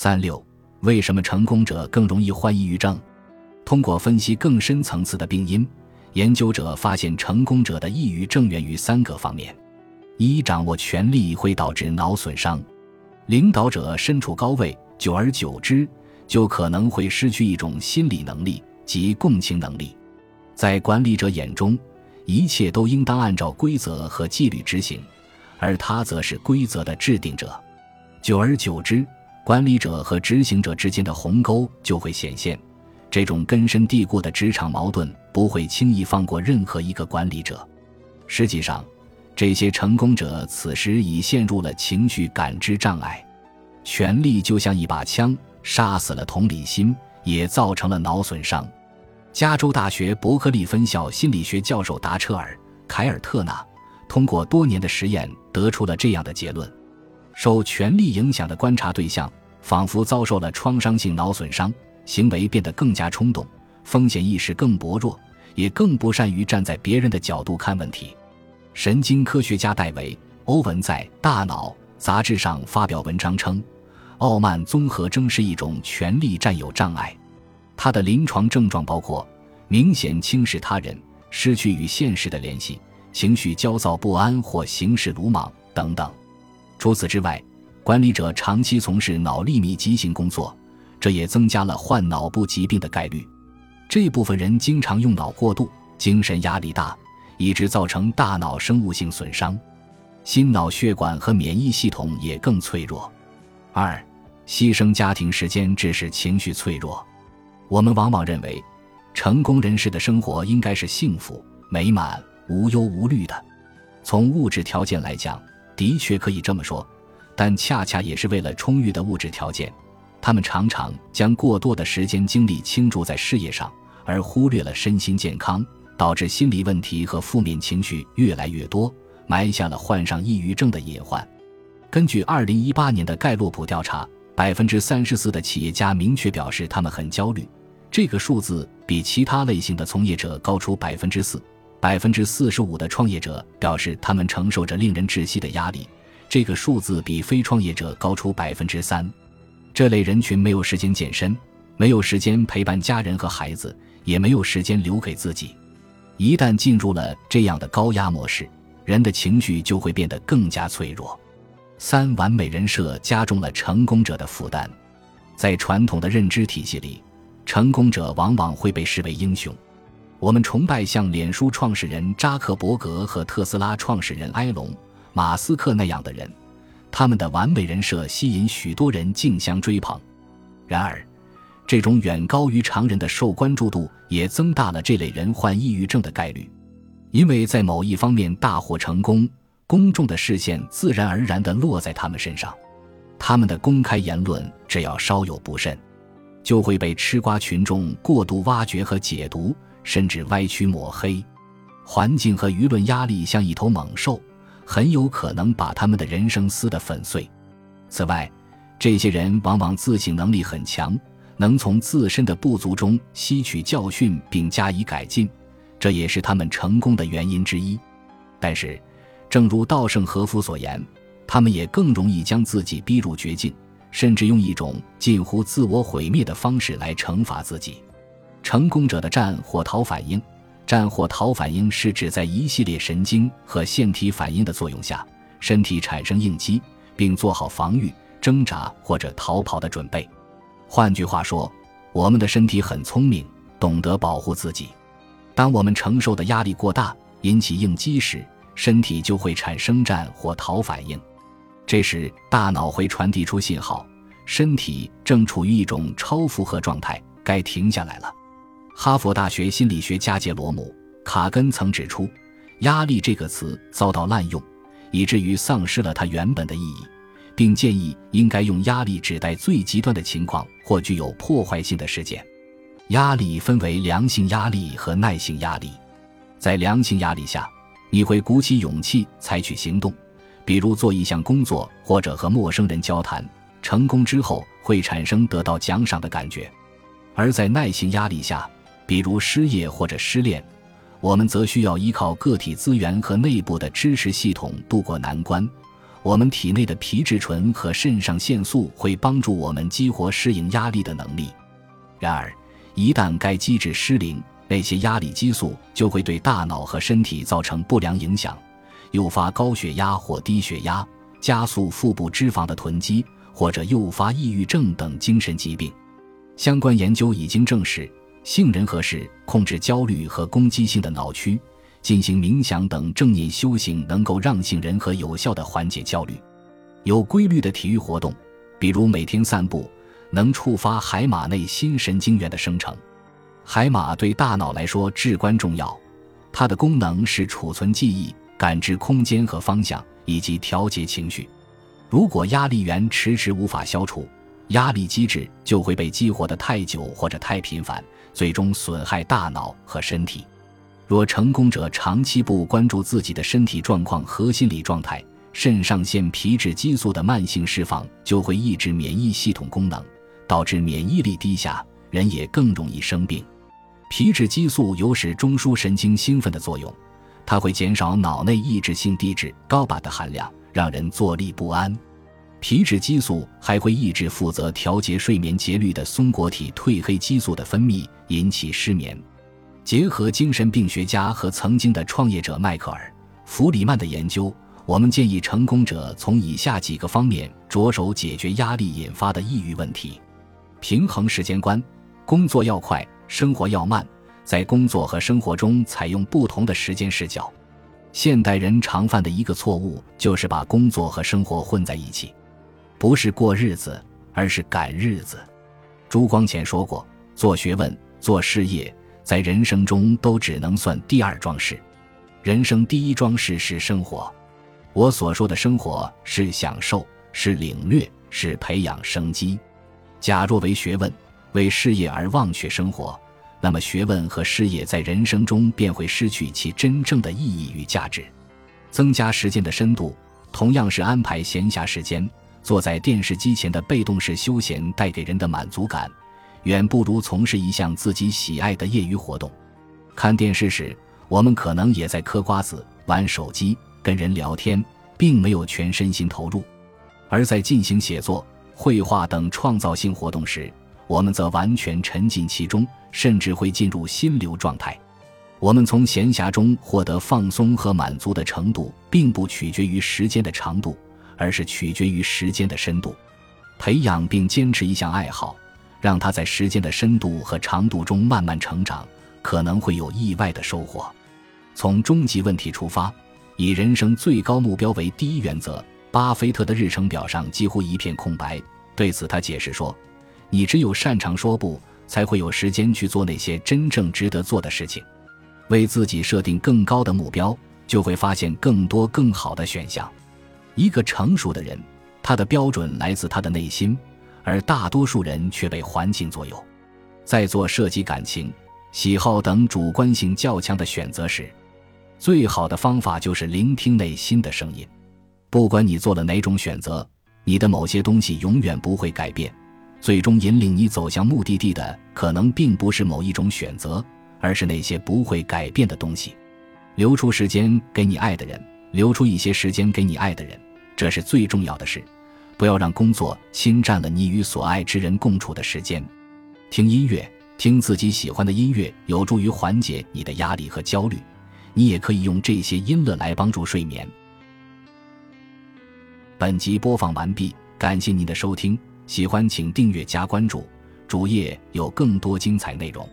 三六，为什么成功者更容易患抑郁症？通过分析更深层次的病因，研究者发现成功者的抑郁症源于三个方面：一、掌握权力会导致脑损伤；领导者身处高位，久而久之就可能会失去一种心理能力及共情能力。在管理者眼中，一切都应当按照规则和纪律执行，而他则是规则的制定者。久而久之，管理者和执行者之间的鸿沟就会显现。这种根深蒂固的职场矛盾不会轻易放过任何一个管理者。实际上，这些成功者此时已陷入了情绪感知障碍。权力就像一把枪，杀死了同理心，也造成了脑损伤。加州大学伯克利分校心理学教授达彻尔·凯尔特纳通过多年的实验得出了这样的结论。受权力影响的观察对象，仿佛遭受了创伤性脑损伤，行为变得更加冲动，风险意识更薄弱，也更不善于站在别人的角度看问题。神经科学家戴维·欧文在《大脑》杂志上发表文章称，傲慢综合征是一种权力占有障碍。他的临床症状包括明显轻视他人、失去与现实的联系、情绪焦躁不安或行事鲁莽等等。除此之外，管理者长期从事脑力密集型工作，这也增加了患脑部疾病的概率。这部分人经常用脑过度，精神压力大，以致造成大脑生物性损伤，心脑血管和免疫系统也更脆弱。二，牺牲家庭时间致使情绪脆弱。我们往往认为，成功人士的生活应该是幸福、美满、无忧无虑的。从物质条件来讲，的确可以这么说，但恰恰也是为了充裕的物质条件，他们常常将过多的时间精力倾注在事业上，而忽略了身心健康，导致心理问题和负面情绪越来越多，埋下了患上抑郁症的隐患。根据二零一八年的盖洛普调查，百分之三十四的企业家明确表示他们很焦虑，这个数字比其他类型的从业者高出百分之四。百分之四十五的创业者表示，他们承受着令人窒息的压力，这个数字比非创业者高出百分之三。这类人群没有时间健身，没有时间陪伴家人和孩子，也没有时间留给自己。一旦进入了这样的高压模式，人的情绪就会变得更加脆弱。三完美人设加重了成功者的负担。在传统的认知体系里，成功者往往会被视为英雄。我们崇拜像脸书创始人扎克伯格和特斯拉创始人埃隆·马斯克那样的人，他们的完美人设吸引许多人竞相追捧。然而，这种远高于常人的受关注度也增大了这类人患抑郁症的概率，因为在某一方面大获成功，公众的视线自然而然地落在他们身上，他们的公开言论只要稍有不慎，就会被吃瓜群众过度挖掘和解读。甚至歪曲抹黑，环境和舆论压力像一头猛兽，很有可能把他们的人生撕得粉碎。此外，这些人往往自省能力很强，能从自身的不足中吸取教训并加以改进，这也是他们成功的原因之一。但是，正如稻盛和夫所言，他们也更容易将自己逼入绝境，甚至用一种近乎自我毁灭的方式来惩罚自己。成功者的战或逃反应，战或逃反应是指在一系列神经和腺体反应的作用下，身体产生应激，并做好防御、挣扎或者逃跑的准备。换句话说，我们的身体很聪明，懂得保护自己。当我们承受的压力过大，引起应激时，身体就会产生战或逃反应。这时，大脑会传递出信号，身体正处于一种超负荷状态，该停下来了。哈佛大学心理学家杰罗姆·卡根曾指出，“压力”这个词遭到滥用，以至于丧失了它原本的意义，并建议应该用“压力”指代最极端的情况或具有破坏性的事件。压力分为良性压力和耐性压力。在良性压力下，你会鼓起勇气采取行动，比如做一项工作或者和陌生人交谈，成功之后会产生得到奖赏的感觉；而在耐性压力下，比如失业或者失恋，我们则需要依靠个体资源和内部的支持系统度过难关。我们体内的皮质醇和肾上腺素会帮助我们激活适应压力的能力。然而，一旦该机制失灵，那些压力激素就会对大脑和身体造成不良影响，诱发高血压或低血压，加速腹部脂肪的囤积，或者诱发抑郁症等精神疾病。相关研究已经证实，杏仁核是控制焦虑和攻击性的脑区。进行冥想等正念修行，能够让杏仁核有效地缓解焦虑。有规律的体育活动，比如每天散步，能触发海马内新神经元的生成。海马对大脑来说至关重要，它的功能是储存记忆、感知空间和方向，以及调节情绪。如果压力源迟迟无法消除，压力机制就会被激活得太久或者太频繁，最终损害大脑和身体。若成功者长期不关注自己的身体状况和心理状态，肾上腺皮质激素的慢性释放就会抑制免疫系统功能，导致免疫力低下，人也更容易生病。皮质激素有使中枢神经兴奋的作用，它会减少脑内抑制性地质高巴的含量，让人坐立不安。皮质激素还会抑制负责调节睡眠节律的松果体褪黑激素的分泌，引起失眠。结合精神病学家和曾经的创业者迈克尔·弗里曼的研究，我们建议成功者从以下几个方面着手解决压力引发的抑郁问题：平衡时间观，工作要快，生活要慢，在工作和生活中采用不同的时间视角。现代人常犯的一个错误就是把工作和生活混在一起，不是过日子，而是赶日子。朱光潜说过：“做学问，做事业。”在人生中都只能算第二桩事，人生第一桩事是生活。我所说的生活是享受，是领略，是培养生机。假若为学问、为事业而忘却生活，那么学问和事业在人生中便会失去其真正的意义与价值。增加时间的深度，同样是安排闲暇时间。坐在电视机前的被动式休闲带给人的满足感。远不如从事一项自己喜爱的业余活动。看电视时，我们可能也在嗑瓜子、玩手机、跟人聊天，并没有全身心投入；而在进行写作、绘画等创造性活动时，我们则完全沉浸其中，甚至会进入心流状态。我们从闲暇中获得放松和满足的程度，并不取决于时间的长度，而是取决于时间的深度。培养并坚持一项爱好。让他在时间的深度和长度中慢慢成长，可能会有意外的收获。从终极问题出发，以人生最高目标为第一原则。巴菲特的日程表上几乎一片空白。对此，他解释说：“你只有擅长说不，才会有时间去做那些真正值得做的事情。为自己设定更高的目标，就会发现更多更好的选项。一个成熟的人，他的标准来自他的内心。”而大多数人却被环境左右，在做涉及感情、喜好等主观性较强的选择时，最好的方法就是聆听内心的声音。不管你做了哪种选择，你的某些东西永远不会改变。最终引领你走向目的地的，可能并不是某一种选择，而是那些不会改变的东西。留出时间给你爱的人，留出一些时间给你爱的人，这是最重要的事。不要让工作侵占了你与所爱之人共处的时间。听音乐，听自己喜欢的音乐，有助于缓解你的压力和焦虑。你也可以用这些音乐来帮助睡眠。本集播放完毕，感谢您的收听。喜欢请订阅加关注，主页有更多精彩内容。